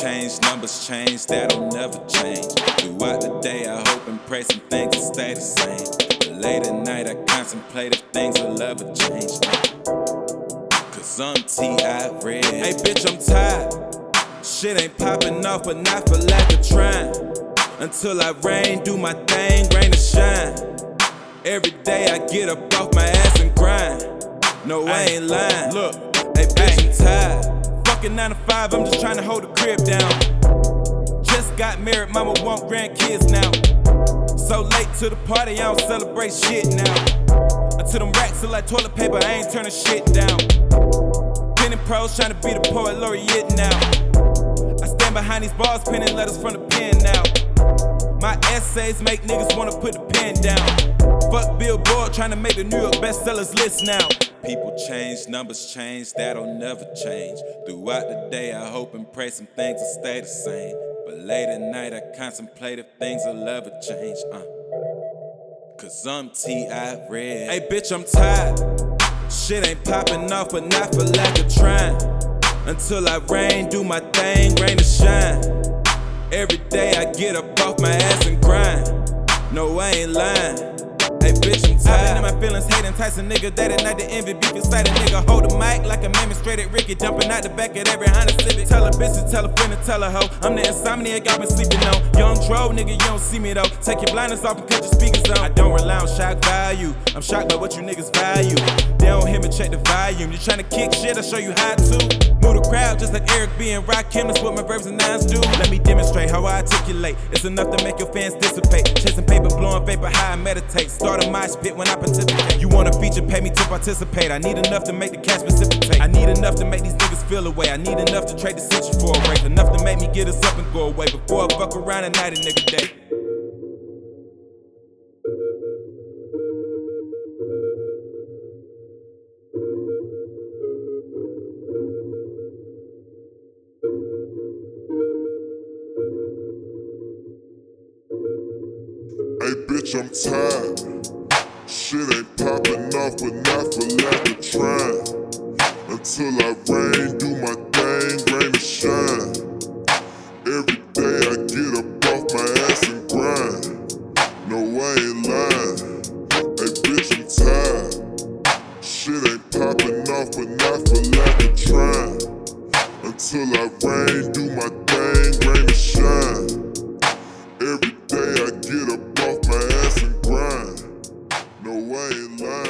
change, numbers change, that'll never change. Throughout the day, I hope and pray some things will stay the same. But late at night, I contemplate if things will ever change. Cause I'm T.I. red. Hey, bitch, I'm tired. Shit ain't popping off, but not for lack of trying. Until I rain, do my thing, rain to shine. Every day I get up off my ass and grind. No, I ain't lying. Look, hey, bitch, I'm tired. Fucking 9 to 5, I'm just trying to hold the crib down. Just got married, mama want grandkids now. So late to the party, I don't celebrate shit now. Until them racks are like toilet paper, I ain't turning shit down. Penning pros trying to be the poet laureate now. I stand behind these bars, penning letters from the pen now. My essays make niggas wanna put the pen down. Fuck Billboard trying to make the New York bestsellers list now. People change, numbers change, that'll never change. Throughout the day, I hope and pray some things will stay the same. But late at night, I contemplate if things will ever change. Uh. Cause I'm T.I. red. Hey, bitch, I'm tired. Shit ain't popping off, but not for lack of trying. Until I rain, do my thing, rain to shine. Every day I get up off my ass and grind. No, I ain't lying. Hey, bitch, I'm tired. I been in my feelings, hating, enticing nigga that at night the envy, beef inside a nigga. Hold the mic like a man straight at Ricky, jumping out the back of every Honda Civic. Tell a bitch to tell a friend to tell a hoe. I'm the insomniac I've been sleeping on. Young Dro, nigga, you don't see me though. Take your blinders off and cut your speakers on. I don't rely on shock value. I'm shocked by what you niggas value. They don't hear me check volume. You tryna kick shit, I'll show you how to. Move the crowd just like Eric B and Rakim. That's what my verbs and nines do. Let me demonstrate how I articulate. It's enough to make your fans dissipate. Chasing paper, blowing vapor, how I meditate. Start a mosh pit when I participate. You want a feature, pay me to participate. I need enough to make the cash precipitate. I need enough to make these niggas feel away. I need enough to trade the century for a race. Enough to make me get us up and go away before I fuck around and night a nigga day. bitch, I'm tired. Shit ain't popping off, but not for lack of trying. Until I rain, do my thing, rain and shine. Every day I get up off my ass and grind. No, I ain't lying. Hey, bitch, I'm tired. Shit ain't popping off, but not for lack of trying. Until I rain, do my thing, rain and shine. Way love.